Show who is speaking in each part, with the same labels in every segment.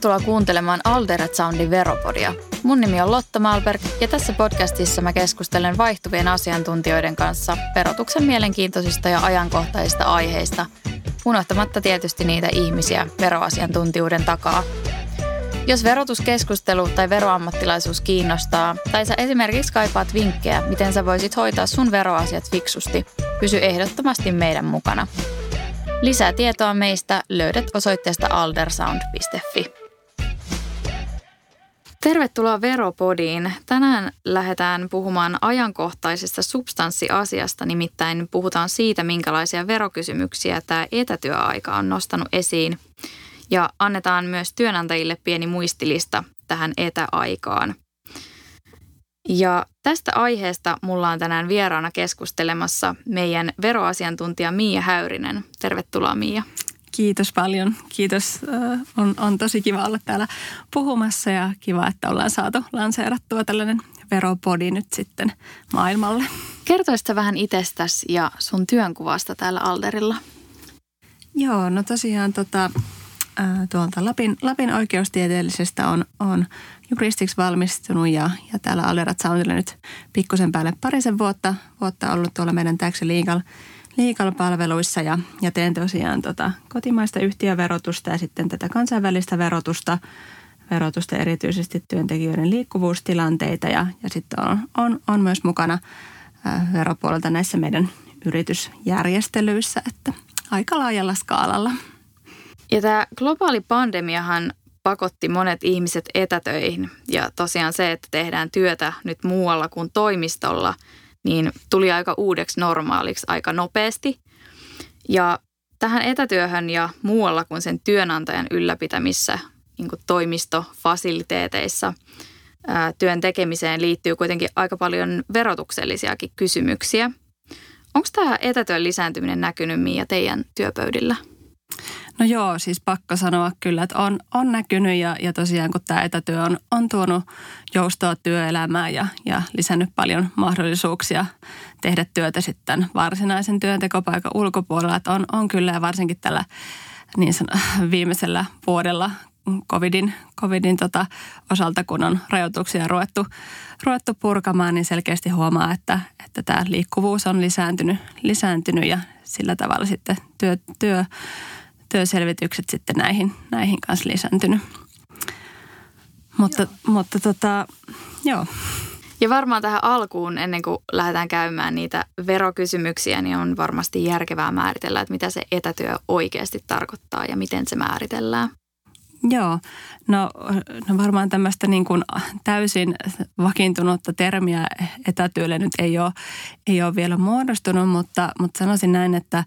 Speaker 1: Tervetuloa kuuntelemaan Alderet Soundin Veropodia. Mun nimi on Lotta Malberg ja tässä podcastissa mä keskustelen vaihtuvien asiantuntijoiden kanssa verotuksen mielenkiintoisista ja ajankohtaisista aiheista, unohtamatta tietysti niitä ihmisiä veroasiantuntijuuden takaa. Jos verotuskeskustelu tai veroammattilaisuus kiinnostaa, tai sä esimerkiksi kaipaat vinkkejä, miten sä voisit hoitaa sun veroasiat fiksusti, pysy ehdottomasti meidän mukana. Lisää tietoa meistä löydät osoitteesta aldersound.fi. Tervetuloa Veropodiin. Tänään lähdetään puhumaan ajankohtaisesta substanssiasiasta, nimittäin puhutaan siitä, minkälaisia verokysymyksiä tämä etätyöaika on nostanut esiin. Ja annetaan myös työnantajille pieni muistilista tähän etäaikaan. Ja tästä aiheesta mulla on tänään vieraana keskustelemassa meidän veroasiantuntija Miia Häyrinen. Tervetuloa Miia.
Speaker 2: Kiitos paljon. Kiitos. On, on tosi kiva olla täällä puhumassa ja kiva, että ollaan saatu lanseerattua tällainen veropodi nyt sitten maailmalle.
Speaker 1: Kertoisitko vähän itsestäsi ja sun työnkuvasta täällä Alderilla?
Speaker 2: Joo, no tosiaan tota, tuolta Lapin, Lapin oikeustieteellisestä on, on juristiksi valmistunut ja, ja täällä Allerat Soundilla nyt pikkusen päälle parisen vuotta, vuotta ollut tuolla meidän Tax Legal, Legal palveluissa ja, ja teen tosiaan tota kotimaista yhtiöverotusta ja sitten tätä kansainvälistä verotusta, verotusta erityisesti työntekijöiden liikkuvuustilanteita ja, ja sitten on, on, on myös mukana veropuolelta näissä meidän yritysjärjestelyissä, että aika laajalla skaalalla.
Speaker 1: Ja tämä globaali pandemiahan pakotti monet ihmiset etätöihin ja tosiaan se, että tehdään työtä nyt muualla kuin toimistolla, niin tuli aika uudeksi normaaliksi aika nopeasti. Ja tähän etätyöhön ja muualla kuin sen työnantajan ylläpitämissä niin kuin toimistofasiliteeteissa työn tekemiseen liittyy kuitenkin aika paljon verotuksellisiakin kysymyksiä. Onko tämä etätyön lisääntyminen näkynyt Mia teidän työpöydillä?
Speaker 2: No joo, siis pakko sanoa kyllä, että on, on näkynyt ja, ja tosiaan kun tämä etätyö on, on tuonut joustoa työelämään ja, ja lisännyt paljon mahdollisuuksia tehdä työtä sitten varsinaisen työntekopaikan ulkopuolella, että on, on kyllä ja varsinkin tällä niin sanon, viimeisellä vuodella covidin, covidin tota osalta, kun on rajoituksia ruvettu, ruvettu purkamaan, niin selkeästi huomaa, että, että tämä liikkuvuus on lisääntynyt, lisääntynyt ja sillä tavalla sitten työ, työ työselvitykset sitten näihin, näihin kanssa lisääntynyt. Mutta, joo. mutta tota, joo.
Speaker 1: Ja varmaan tähän alkuun, ennen kuin lähdetään käymään niitä verokysymyksiä, niin on varmasti järkevää määritellä, että mitä se etätyö oikeasti tarkoittaa ja miten se määritellään.
Speaker 2: Joo, no, no varmaan tämmöistä niin kuin täysin vakiintunutta termiä etätyölle nyt ei ole, ei ole vielä muodostunut, mutta, mutta sanoisin näin, että,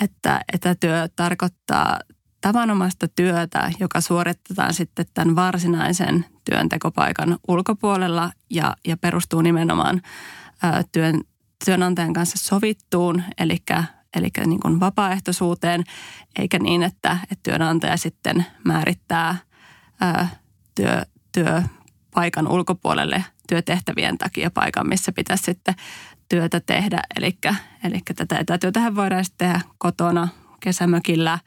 Speaker 2: että etätyö tarkoittaa tavanomaista työtä, joka suoritetaan sitten tämän varsinaisen työntekopaikan ulkopuolella ja, ja perustuu nimenomaan työn, työnantajan kanssa sovittuun, eli eli niin kuin vapaaehtoisuuteen, eikä niin, että, että työnantaja sitten määrittää ää, työ, työpaikan ulkopuolelle työtehtävien takia paikan, missä pitäisi sitten työtä tehdä. Eli, eli tätä etätyötähän voidaan sitten tehdä kotona, kesämökillä,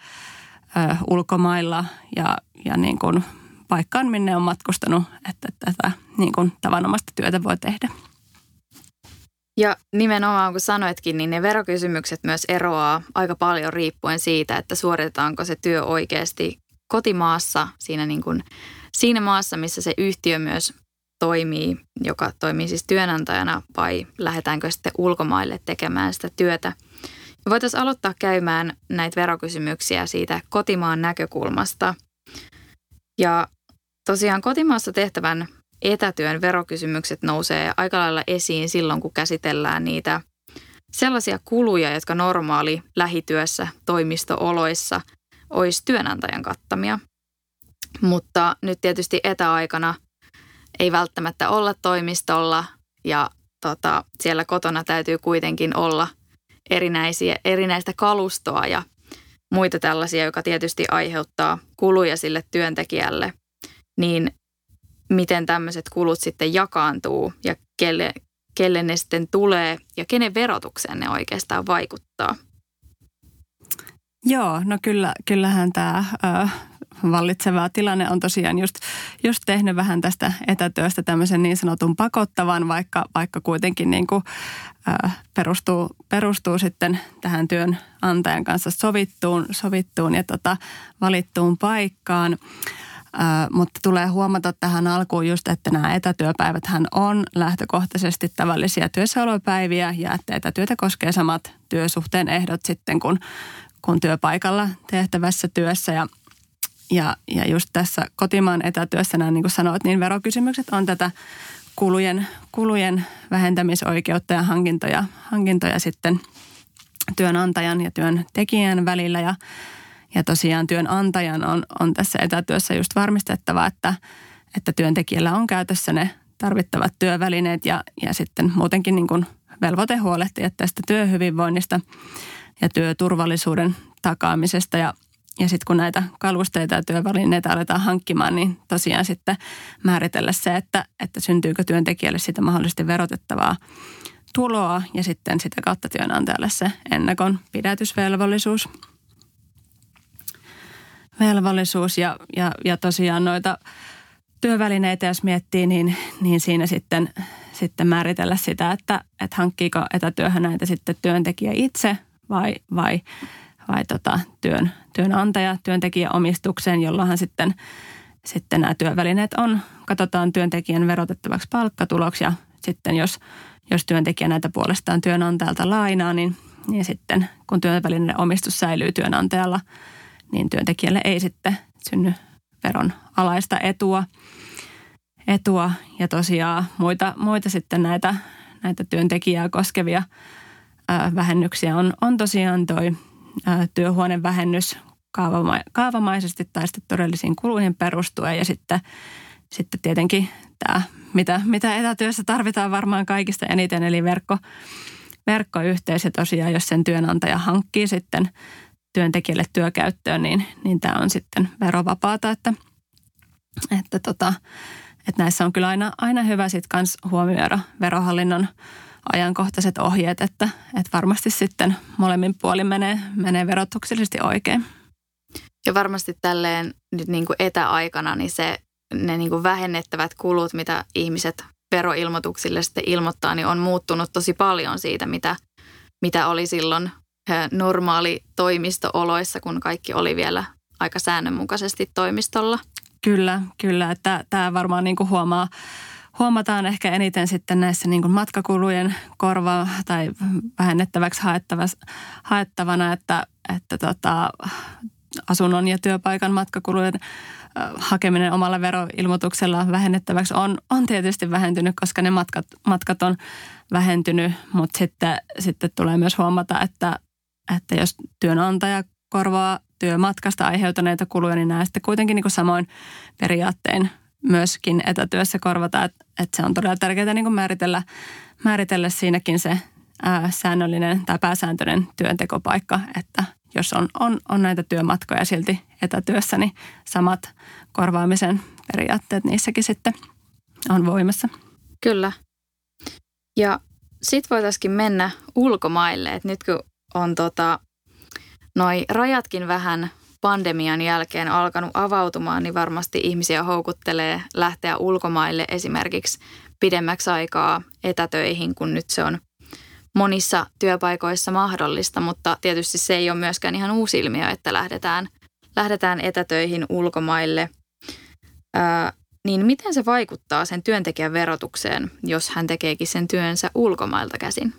Speaker 2: ää, ulkomailla ja, ja niin kuin paikkaan, minne on matkustanut, että tätä niin kuin tavanomaista työtä voi tehdä.
Speaker 1: Ja nimenomaan kun sanoitkin, niin ne verokysymykset myös eroaa aika paljon riippuen siitä, että suoritetaanko se työ oikeasti kotimaassa, siinä, niin kuin, siinä maassa, missä se yhtiö myös toimii, joka toimii siis työnantajana, vai lähdetäänkö sitten ulkomaille tekemään sitä työtä. Ja voitaisiin aloittaa käymään näitä verokysymyksiä siitä kotimaan näkökulmasta. Ja tosiaan kotimaassa tehtävän etätyön verokysymykset nousee aika lailla esiin silloin, kun käsitellään niitä sellaisia kuluja, jotka normaali lähityössä toimistooloissa olisi työnantajan kattamia. Mutta nyt tietysti etäaikana ei välttämättä olla toimistolla ja tota, siellä kotona täytyy kuitenkin olla erinäisiä, erinäistä kalustoa ja muita tällaisia, joka tietysti aiheuttaa kuluja sille työntekijälle, niin miten tämmöiset kulut sitten jakaantuu ja kelle, kelle ne sitten tulee ja kenen verotukseen ne oikeastaan vaikuttaa.
Speaker 2: Joo, no kyllä, kyllähän tämä vallitseva tilanne on tosiaan just, just tehnyt vähän tästä etätyöstä tämmöisen niin sanotun pakottavan, vaikka, vaikka kuitenkin niin kuin, äh, perustuu, perustuu sitten tähän työnantajan kanssa sovittuun, sovittuun ja tota, valittuun paikkaan. Äh, mutta tulee huomata tähän alkuun just, että nämä etätyöpäivät on lähtökohtaisesti tavallisia työssäolopäiviä ja että etätyötä koskee samat työsuhteen ehdot sitten kuin, kuin työpaikalla tehtävässä työssä. Ja, ja, ja just tässä kotimaan etätyössä, niin kuin sanoit, niin verokysymykset on tätä kulujen, kulujen vähentämisoikeutta ja hankintoja, hankintoja sitten työnantajan ja työntekijän välillä ja ja tosiaan työnantajan on, on tässä etätyössä just varmistettava, että, että työntekijällä on käytössä ne tarvittavat työvälineet ja, ja sitten muutenkin niin kuin velvoite huolehtia tästä työhyvinvoinnista ja työturvallisuuden takaamisesta. Ja, ja sitten kun näitä kalusteita ja työvälineitä aletaan hankkimaan, niin tosiaan sitten määritellä se, että, että syntyykö työntekijälle sitä mahdollisesti verotettavaa tuloa ja sitten sitä kautta työnantajalle se ennakon pidätysvelvollisuus – velvollisuus ja, ja, ja tosiaan noita työvälineitä, jos miettii, niin, niin siinä sitten, sitten määritellä sitä, että, että hankkiiko etätyöhön näitä sitten työntekijä itse vai, vai, vai tota, työn, työnantaja työntekijäomistukseen, jollahan sitten, sitten nämä työvälineet on, katsotaan työntekijän verotettavaksi palkkatuloksi ja sitten jos, jos työntekijä näitä puolestaan työnantajalta lainaa, niin, niin sitten kun työvälineiden omistus säilyy työnantajalla – niin työntekijälle ei sitten synny veron alaista etua. etua. Ja tosiaan muita, muita sitten näitä, näitä työntekijää koskevia ää, vähennyksiä on, on tosiaan toi ää, työhuonevähennys kaavama, kaavamaisesti tai sitten todellisiin kuluihin perustuen ja sitten, sitten tietenkin tämä, mitä, mitä etätyössä tarvitaan varmaan kaikista eniten, eli verkko, verkkoyhteys ja tosiaan jos sen työnantaja hankkii sitten – työntekijälle työkäyttöön, niin, niin tämä on sitten verovapaata, että, että, tota, että näissä on kyllä aina, aina hyvä sitten kans huomioida verohallinnon ajankohtaiset ohjeet, että, että varmasti sitten molemmin puolin menee, menee verotuksellisesti oikein.
Speaker 1: Ja varmasti tälleen nyt niin kuin etäaikana, niin se, ne niin kuin vähennettävät kulut, mitä ihmiset veroilmoituksille sitten ilmoittaa, niin on muuttunut tosi paljon siitä, mitä, mitä oli silloin normaali toimistooloissa, kun kaikki oli vielä aika säännönmukaisesti toimistolla.
Speaker 2: Kyllä, kyllä. Tämä varmaan niin kuin huomaa, huomataan ehkä eniten sitten näissä niin kuin matkakulujen korva- tai vähennettäväksi haettavana, että, että tota, asunnon ja työpaikan matkakulujen hakeminen omalla veroilmoituksella vähennettäväksi on, on tietysti vähentynyt, koska ne matkat, matkat on vähentynyt, mutta sitten, sitten tulee myös huomata, että että jos työnantaja korvaa työmatkasta aiheutuneita kuluja, niin nämä sitten kuitenkin niin kuin samoin periaattein myöskin etätyössä korvata, että, että se on todella tärkeää niin kuin määritellä, määritellä siinäkin se ää, säännöllinen tai pääsääntöinen työntekopaikka, että jos on, on, on näitä työmatkoja silti etätyössä, niin samat korvaamisen periaatteet niissäkin sitten on voimassa.
Speaker 1: Kyllä. Ja sitten voitaisiin mennä ulkomaille, että nyt kun on tota, noi rajatkin vähän pandemian jälkeen alkanut avautumaan, niin varmasti ihmisiä houkuttelee lähteä ulkomaille esimerkiksi pidemmäksi aikaa etätöihin, kun nyt se on monissa työpaikoissa mahdollista, mutta tietysti se ei ole myöskään ihan uusi ilmiö, että lähdetään, lähdetään etätöihin ulkomaille. Ää, niin miten se vaikuttaa sen työntekijän verotukseen, jos hän tekeekin sen työnsä ulkomailta käsin?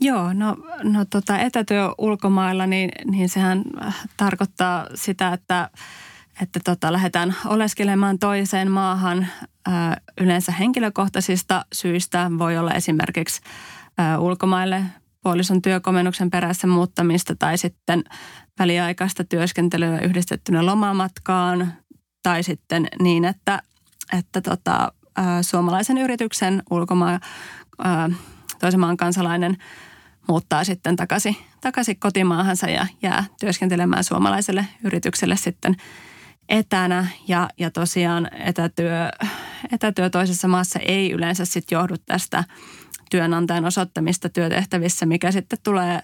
Speaker 2: Joo, no, no tota, etätyö ulkomailla, niin, niin sehän tarkoittaa sitä, että, että tota, lähdetään oleskelemaan toiseen maahan ö, yleensä henkilökohtaisista syistä. Voi olla esimerkiksi ö, ulkomaille puolison työkomennuksen perässä muuttamista tai sitten väliaikaista työskentelyä yhdistettynä lomamatkaan tai sitten niin, että, että tota, ö, suomalaisen yrityksen ulkomaan toisen maan kansalainen – muuttaa sitten takaisin, takaisin kotimaahansa ja jää työskentelemään suomalaiselle yritykselle sitten etänä. Ja, ja tosiaan etätyö, etätyö toisessa maassa ei yleensä sitten johdu tästä työnantajan osoittamista työtehtävissä, mikä sitten tulee,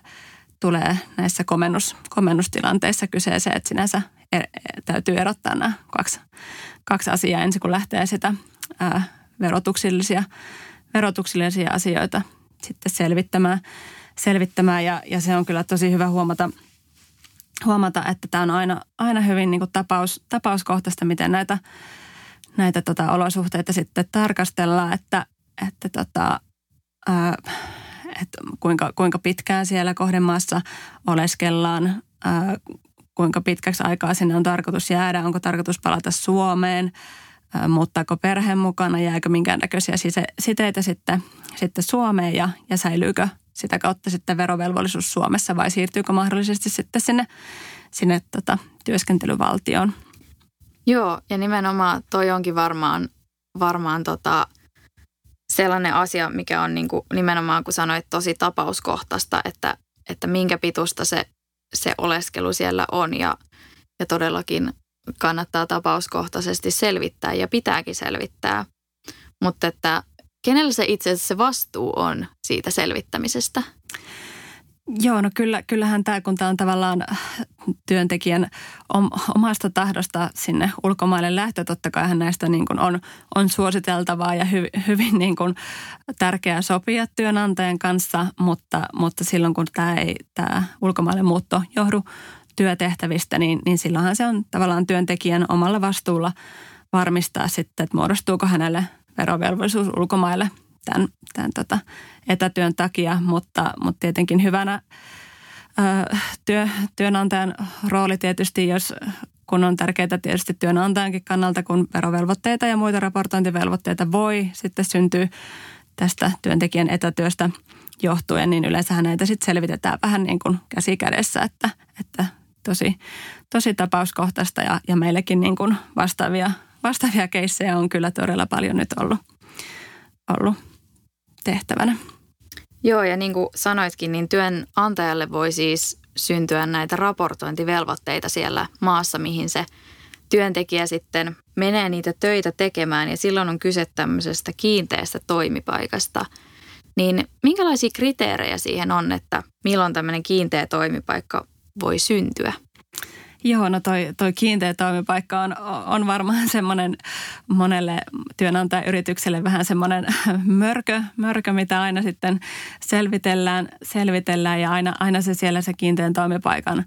Speaker 2: tulee näissä komennus, komennustilanteissa kyseeseen, että sinänsä er, täytyy erottaa nämä kaksi, kaksi asiaa ensin, kun lähtee sitä ää, verotuksellisia, verotuksellisia asioita sitten selvittämään. Selvittämään ja, ja se on kyllä tosi hyvä huomata, huomata että tämä on aina, aina hyvin niin kuin tapaus, tapauskohtaista, miten näitä, näitä tota, olosuhteita sitten tarkastellaan, että, että tota, ää, että kuinka, kuinka pitkään siellä kohdemaassa oleskellaan, ää, kuinka pitkäksi aikaa sinne on tarkoitus jäädä, onko tarkoitus palata Suomeen, ää, muuttaako perheen mukana, jääkö minkäännäköisiä siteitä sitten, sitten Suomeen ja, ja säilyykö sitä kautta sitten verovelvollisuus Suomessa vai siirtyykö mahdollisesti sitten sinne, sinne tota, työskentelyvaltioon.
Speaker 1: Joo, ja nimenomaan toi onkin varmaan, varmaan tota, sellainen asia, mikä on niin kuin nimenomaan, kun sanoit, tosi tapauskohtaista, että, että minkä pitusta se, se oleskelu siellä on ja, ja todellakin kannattaa tapauskohtaisesti selvittää ja pitääkin selvittää. Mutta että kenellä se itse asiassa se vastuu on siitä selvittämisestä?
Speaker 2: Joo, no kyllä, kyllähän tämä, kun tämä on tavallaan työntekijän omasta tahdosta sinne ulkomaille lähtö, totta kai näistä niin kuin on, on suositeltavaa ja hy, hyvin niin kuin tärkeää sopia työnantajan kanssa, mutta, mutta silloin kun tämä, ei, tämä ulkomaille muutto johdu työtehtävistä, niin, niin silloinhan se on tavallaan työntekijän omalla vastuulla varmistaa sitten, että muodostuuko hänelle verovelvollisuus ulkomaille tämän, tämän tota, etätyön takia, mutta, mutta tietenkin hyvänä ö, työ, työnantajan rooli tietysti, jos kun on tärkeää tietysti työnantajankin kannalta, kun verovelvoitteita ja muita raportointivelvoitteita voi sitten syntyä tästä työntekijän etätyöstä johtuen, niin yleensä näitä sitten selvitetään vähän niin kuin käsi kädessä, että, että tosi, tosi tapauskohtaista ja, ja meillekin niin kuin vastaavia, vastaavia keissejä on kyllä todella paljon nyt ollut, ollut tehtävänä.
Speaker 1: Joo, ja niin kuin sanoitkin, niin työnantajalle voi siis syntyä näitä raportointivelvoitteita siellä maassa, mihin se työntekijä sitten menee niitä töitä tekemään ja silloin on kyse tämmöisestä kiinteästä toimipaikasta. Niin minkälaisia kriteerejä siihen on, että milloin tämmöinen kiinteä toimipaikka voi syntyä?
Speaker 2: Joo, no toi, toi kiinteä toimipaikka on, on varmaan semmoinen monelle työnantajayritykselle vähän semmoinen mörkö, mörkö, mitä aina sitten selvitellään, selvitellään ja aina, aina se siellä se kiinteän toimipaikan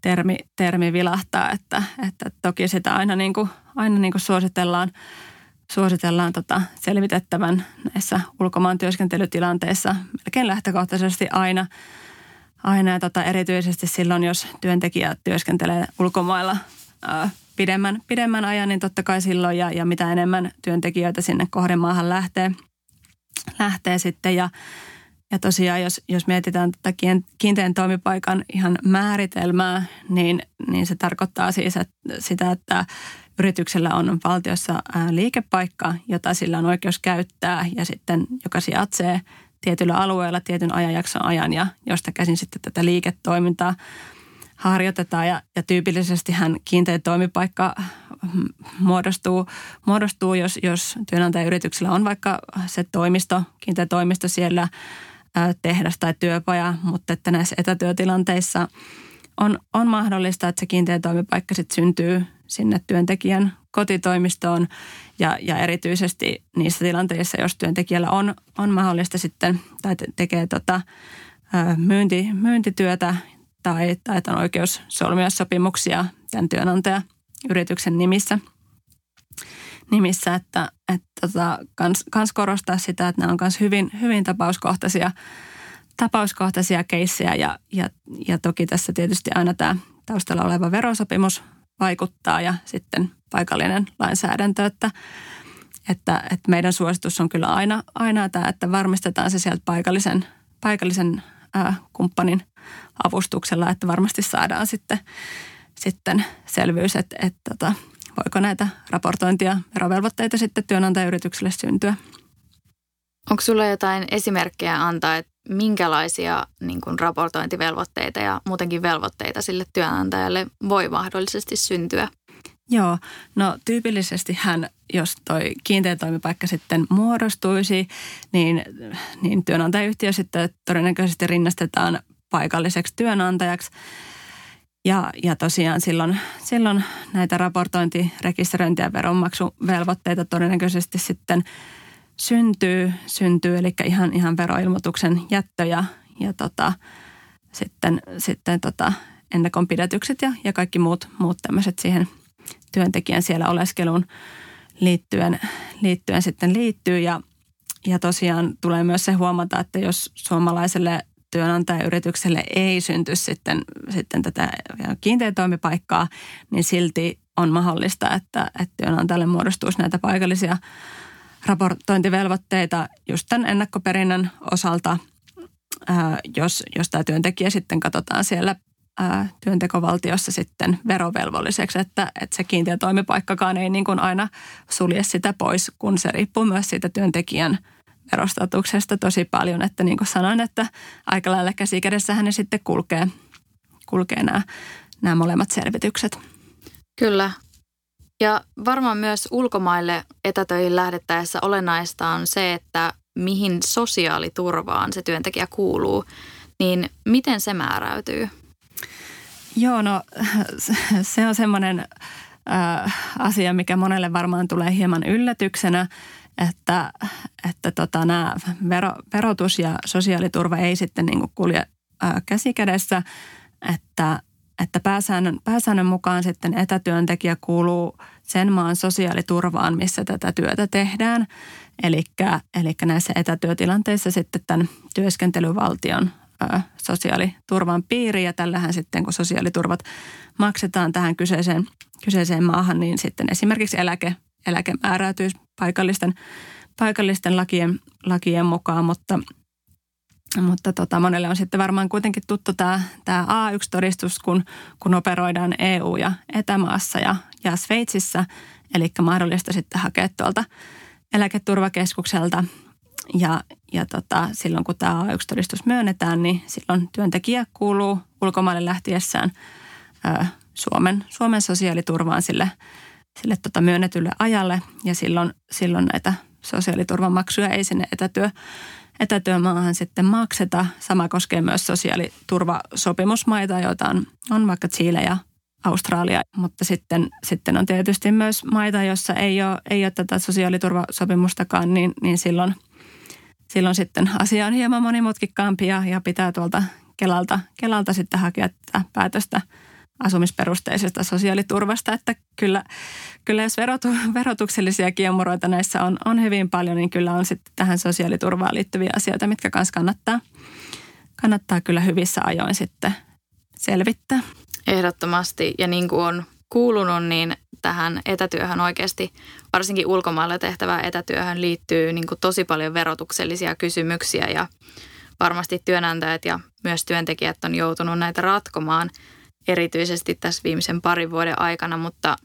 Speaker 2: termi, termi vilahtaa, että, että toki sitä aina niin kuin, aina niin kuin suositellaan, suositellaan tota selvitettävän näissä ulkomaan työskentelytilanteissa melkein lähtökohtaisesti aina – aina ja tota, erityisesti silloin, jos työntekijä työskentelee ulkomailla ää, pidemmän, pidemmän ajan, niin totta kai silloin ja, ja mitä enemmän työntekijöitä sinne kohdemaahan lähtee, lähtee sitten. Ja ja tosiaan, jos, jos mietitään tätä kiinteän toimipaikan ihan määritelmää, niin, niin se tarkoittaa siis että sitä, että yrityksellä on valtiossa liikepaikka, jota sillä on oikeus käyttää ja sitten joka sijaitsee tietyllä alueella tietyn ajanjakson ajan ja josta käsin sitten tätä liiketoimintaa harjoitetaan. Ja, ja tyypillisesti hän kiinteä toimipaikka muodostuu, muodostuu jos, jos työnantajayrityksellä on vaikka se toimisto, kiinteä toimisto siellä, tehdas tai työpaja, mutta että näissä etätyötilanteissa on, on mahdollista, että se kiinteä toimipaikka sitten syntyy sinne työntekijän kotitoimistoon ja, ja erityisesti niissä tilanteissa, jos työntekijällä on, on mahdollista sitten tai tekee tota, myynti, myyntityötä tai, tai on oikeus solmia sopimuksia tämän työnantajayrityksen nimissä, nimissä että, että tota, kans, kans korostaa sitä, että nämä on myös hyvin, hyvin tapauskohtaisia, tapauskohtaisia keissejä ja, ja, ja toki tässä tietysti aina tämä taustalla oleva verosopimus vaikuttaa ja sitten paikallinen lainsäädäntö, että, että, että meidän suositus on kyllä aina, aina tämä, että varmistetaan se sieltä paikallisen, paikallisen ää, kumppanin avustuksella, että varmasti saadaan sitten, sitten selvyys, että, että, tota, voiko näitä raportointia verovelvoitteita sitten työnantajayritykselle syntyä.
Speaker 1: Onko sulla jotain esimerkkejä antaa, että minkälaisia niin kuin raportointivelvoitteita ja muutenkin velvoitteita sille työnantajalle voi mahdollisesti syntyä?
Speaker 2: Joo, no tyypillisesti hän, jos toi kiinteä toimipaikka sitten muodostuisi, niin, niin työnantajayhtiö sitten todennäköisesti rinnastetaan paikalliseksi työnantajaksi. Ja, ja tosiaan silloin, silloin näitä raportointi-, rekisteröinti- ja veronmaksuvelvoitteita todennäköisesti sitten syntyy, syntyy eli ihan, ihan veroilmoituksen jättö ja, ja tota, sitten, sitten tota, ennakonpidätykset ja, ja kaikki muut, muut tämmöiset siihen työntekijän siellä oleskeluun liittyen, liittyen sitten liittyy. Ja, ja tosiaan tulee myös se huomata, että jos suomalaiselle työnantajayritykselle ei synty sitten, sitten tätä kiinteätoimipaikkaa, niin silti on mahdollista, että, että työnantajalle muodostuisi näitä paikallisia raportointivelvoitteita just tämän ennakkoperinnän osalta, ää, jos, jos tämä työntekijä sitten katsotaan siellä ää, työntekovaltiossa sitten verovelvolliseksi, että, että se kiinteä toimipaikkakaan ei niin kuin aina sulje sitä pois, kun se riippuu myös siitä työntekijän verostatuksesta tosi paljon. Että niin kuin sanoin, että aika lailla käsikädessähän ne sitten kulkee, kulkee nämä, nämä molemmat selvitykset.
Speaker 1: Kyllä. Ja varmaan myös ulkomaille etätöihin lähdettäessä olennaista on se, että mihin sosiaaliturvaan se työntekijä kuuluu, niin miten se määräytyy?
Speaker 2: Joo, no se on semmoinen äh, asia, mikä monelle varmaan tulee hieman yllätyksenä, että, että tota, nämä vero, verotus ja sosiaaliturva ei sitten niin kulje äh, käsikädessä, että, että pääsäännön, pääsäännön mukaan sitten etätyöntekijä kuuluu sen maan sosiaaliturvaan, missä tätä työtä tehdään. Eli näissä etätyötilanteissa sitten tämän työskentelyvaltion sosiaaliturvan piiriin ja tällähän sitten kun sosiaaliturvat maksetaan tähän kyseiseen, kyseiseen maahan, niin sitten esimerkiksi eläke, eläke määräytyy paikallisten, paikallisten lakien, lakien mukaan, mutta mutta tota, monelle on sitten varmaan kuitenkin tuttu tämä, tämä A1-todistus, kun, kun operoidaan EU- ja etämaassa ja, ja Sveitsissä. Eli mahdollista sitten hakea tuolta eläketurvakeskukselta ja, ja tota, silloin kun tämä A1-todistus myönnetään, niin silloin työntekijä kuuluu ulkomaille lähtiessään ö, Suomen, Suomen sosiaaliturvaan sille, sille tota myönnetylle ajalle. Ja silloin, silloin näitä sosiaaliturvamaksuja ei sinne etätyö, etätyömaahan sitten makseta. Sama koskee myös sosiaaliturvasopimusmaita, joita on, on vaikka Chile ja Australia, mutta sitten, sitten on tietysti myös maita, joissa ei ole, ei ole tätä sosiaaliturvasopimustakaan, niin, niin silloin – silloin sitten asia on hieman monimutkikkaampia ja, ja pitää tuolta Kelalta, Kelalta sitten hakea tätä päätöstä asumisperusteisesta sosiaaliturvasta, että kyllä, kyllä jos verotu, verotuksellisia kiemuroita näissä on, on hyvin paljon, niin kyllä on sitten tähän sosiaaliturvaan liittyviä asioita, mitkä kanssa kannattaa, kannattaa kyllä hyvissä ajoin sitten selvittää.
Speaker 1: Ehdottomasti ja niin kuin on kuulunut, niin tähän etätyöhön oikeasti, varsinkin ulkomailla tehtävään etätyöhön liittyy niin kuin tosi paljon verotuksellisia kysymyksiä ja varmasti työnantajat ja myös työntekijät on joutunut näitä ratkomaan erityisesti tässä viimeisen parin vuoden aikana, mutta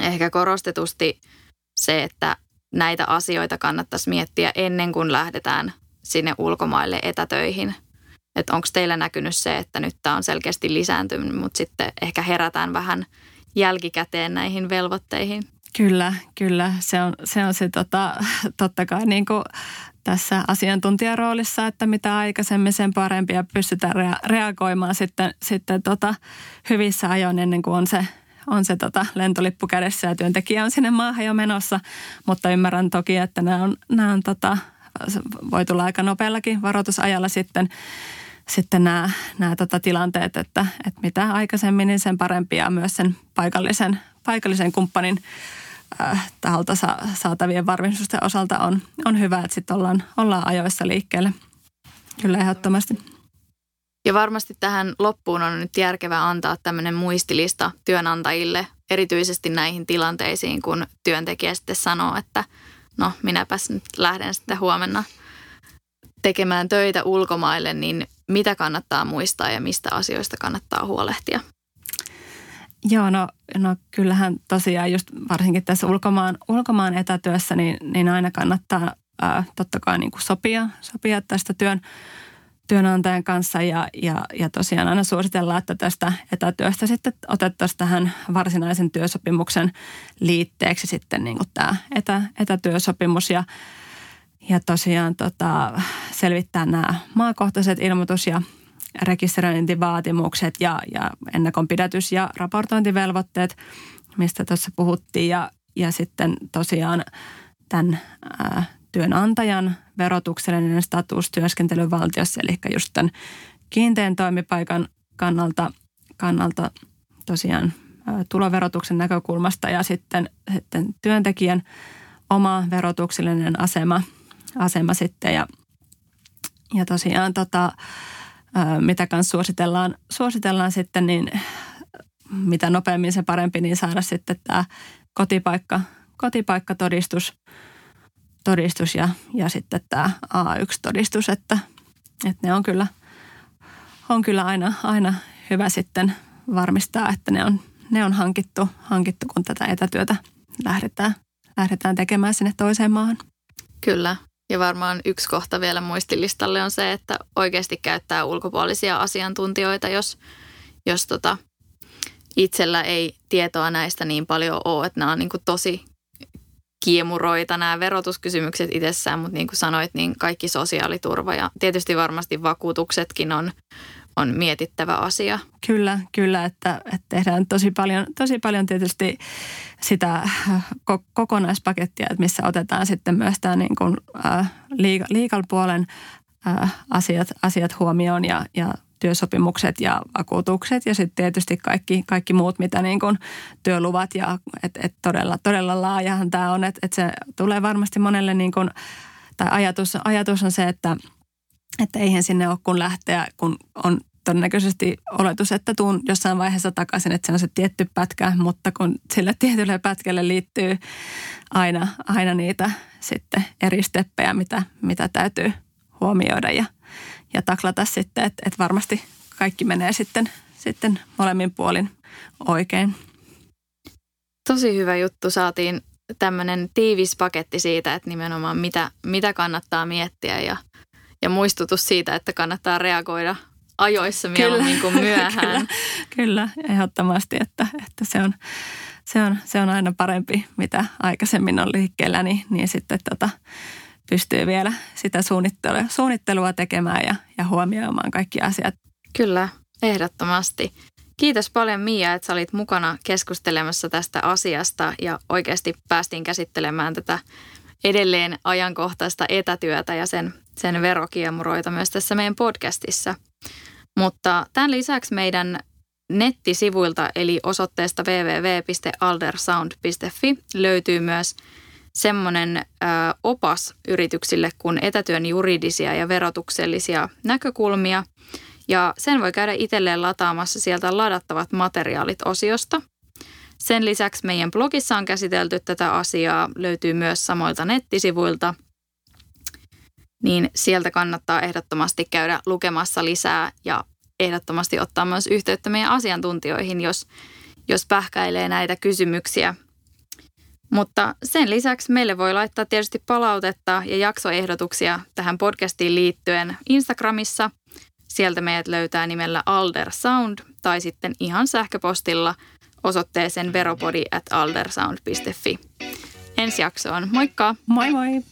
Speaker 1: ehkä korostetusti se, että näitä asioita kannattaisi miettiä ennen kuin lähdetään sinne ulkomaille etätöihin. Että onko teillä näkynyt se, että nyt tämä on selkeästi lisääntynyt, mutta sitten ehkä herätään vähän – jälkikäteen näihin velvoitteihin.
Speaker 2: Kyllä, kyllä. Se on se, on se tota, totta kai niin kuin tässä asiantuntijaroolissa, että mitä aikaisemmin sen parempi ja pystytään rea- reagoimaan sitten, sitten tota, hyvissä ajoin ennen kuin on se, on se tota lentolippu kädessä ja työntekijä on sinne maahan jo menossa. Mutta ymmärrän toki, että nämä on, nämä on tota, voi tulla aika nopeallakin varoitusajalla sitten sitten nämä, nämä tota tilanteet, että, että mitä aikaisemmin, niin sen parempia myös sen paikallisen, paikallisen kumppanin äh, taholta sa, saatavien varmistusten osalta on, on hyvä, että sitten ollaan, ollaan ajoissa liikkeelle. Kyllä ehdottomasti.
Speaker 1: Ja varmasti tähän loppuun on nyt järkevää antaa tämmöinen muistilista työnantajille, erityisesti näihin tilanteisiin, kun työntekijä sitten sanoo, että no minäpäs nyt lähden sitten huomenna tekemään töitä ulkomaille, niin mitä kannattaa muistaa ja mistä asioista kannattaa huolehtia?
Speaker 2: Joo, no, no kyllähän tosiaan just varsinkin tässä ulkomaan, ulkomaan etätyössä, niin, niin aina kannattaa ää, totta kai niin kuin sopia, sopia tästä työn, työnantajan kanssa ja, ja, ja tosiaan aina suositellaan, että tästä etätyöstä sitten otettaisiin tähän varsinaisen työsopimuksen liitteeksi sitten niin kuin tämä etä, etätyösopimus ja ja tosiaan tota, selvittää nämä maakohtaiset ilmoitus- ja rekisteröintivaatimukset ja, ja ennakonpidätys- ja raportointivelvoitteet, mistä tuossa puhuttiin. Ja, ja sitten tosiaan tämän ää, työnantajan verotuksellinen status työskentelyvaltiossa, eli just tämän kiinteän toimipaikan kannalta, kannalta tosiaan tuloverotuksen näkökulmasta ja sitten, sitten työntekijän oma verotuksellinen asema, asema sitten ja, ja tosiaan tota, mitä kanssa suositellaan, suositellaan sitten, niin mitä nopeammin se parempi, niin saada sitten tämä kotipaikka, kotipaikkatodistus todistus ja, ja sitten tämä A1-todistus, että, että ne on kyllä, on kyllä aina, aina hyvä sitten varmistaa, että ne on, ne on hankittu, hankittu, kun tätä etätyötä lähdetään, lähdetään tekemään sinne toiseen maahan.
Speaker 1: Kyllä. Ja varmaan yksi kohta vielä muistilistalle on se, että oikeasti käyttää ulkopuolisia asiantuntijoita, jos, jos tota, itsellä ei tietoa näistä niin paljon ole, että nämä on niin kuin tosi kiemuroita nämä verotuskysymykset itsessään, mutta niin kuin sanoit, niin kaikki sosiaaliturva ja tietysti varmasti vakuutuksetkin on, on mietittävä asia.
Speaker 2: Kyllä, kyllä, että, että tehdään tosi paljon, tosi paljon tietysti sitä kokonaispakettia, että missä otetaan sitten myös tämä niin kuin, äh, legal puolen äh, asiat, asiat huomioon ja, ja työsopimukset ja vakuutukset ja sitten tietysti kaikki, kaikki muut, mitä niin kuin työluvat ja et, et todella, todella laajahan tämä on, että et se tulee varmasti monelle niin kuin, tai ajatus, ajatus on se, että, että eihän sinne ole kun lähteä, kun on todennäköisesti oletus, että tuun jossain vaiheessa takaisin, että se on se tietty pätkä, mutta kun sille tietylle pätkälle liittyy aina, aina niitä sitten eri steppejä, mitä, mitä täytyy huomioida ja, ja taklata sitten, että, että varmasti kaikki menee sitten, sitten molemmin puolin oikein.
Speaker 1: Tosi hyvä juttu. Saatiin tämmöinen tiivis paketti siitä, että nimenomaan mitä, mitä kannattaa miettiä ja, ja muistutus siitä, että kannattaa reagoida ajoissa mieluummin kuin myöhään.
Speaker 2: kyllä, kyllä, ehdottomasti, että, että se, on, se, on, se on aina parempi, mitä aikaisemmin on liikkeellä, niin, niin sitten tota, pystyy vielä sitä suunnittelua, suunnittelua tekemään ja, ja huomioimaan kaikki asiat.
Speaker 1: Kyllä, ehdottomasti. Kiitos paljon Mia, että sä olit mukana keskustelemassa tästä asiasta ja oikeasti päästiin käsittelemään tätä edelleen ajankohtaista etätyötä ja sen, sen verokiemuroita myös tässä meidän podcastissa. Mutta tämän lisäksi meidän nettisivuilta eli osoitteesta www.aldersound.fi löytyy myös semmoinen opas yrityksille kuin etätyön juridisia ja verotuksellisia näkökulmia. Ja sen voi käydä itselleen lataamassa sieltä ladattavat materiaalit osiosta. Sen lisäksi meidän blogissa on käsitelty tätä asiaa, löytyy myös samoilta nettisivuilta. Niin sieltä kannattaa ehdottomasti käydä lukemassa lisää ja ehdottomasti ottaa myös yhteyttä meidän asiantuntijoihin, jos, jos pähkäilee näitä kysymyksiä – mutta sen lisäksi meille voi laittaa tietysti palautetta ja jaksoehdotuksia tähän podcastiin liittyen Instagramissa. Sieltä meidät löytää nimellä Alder Sound tai sitten ihan sähköpostilla osoitteeseen veropodi at aldersound.fi. Ensi jaksoon. Moikka!
Speaker 2: Moi moi!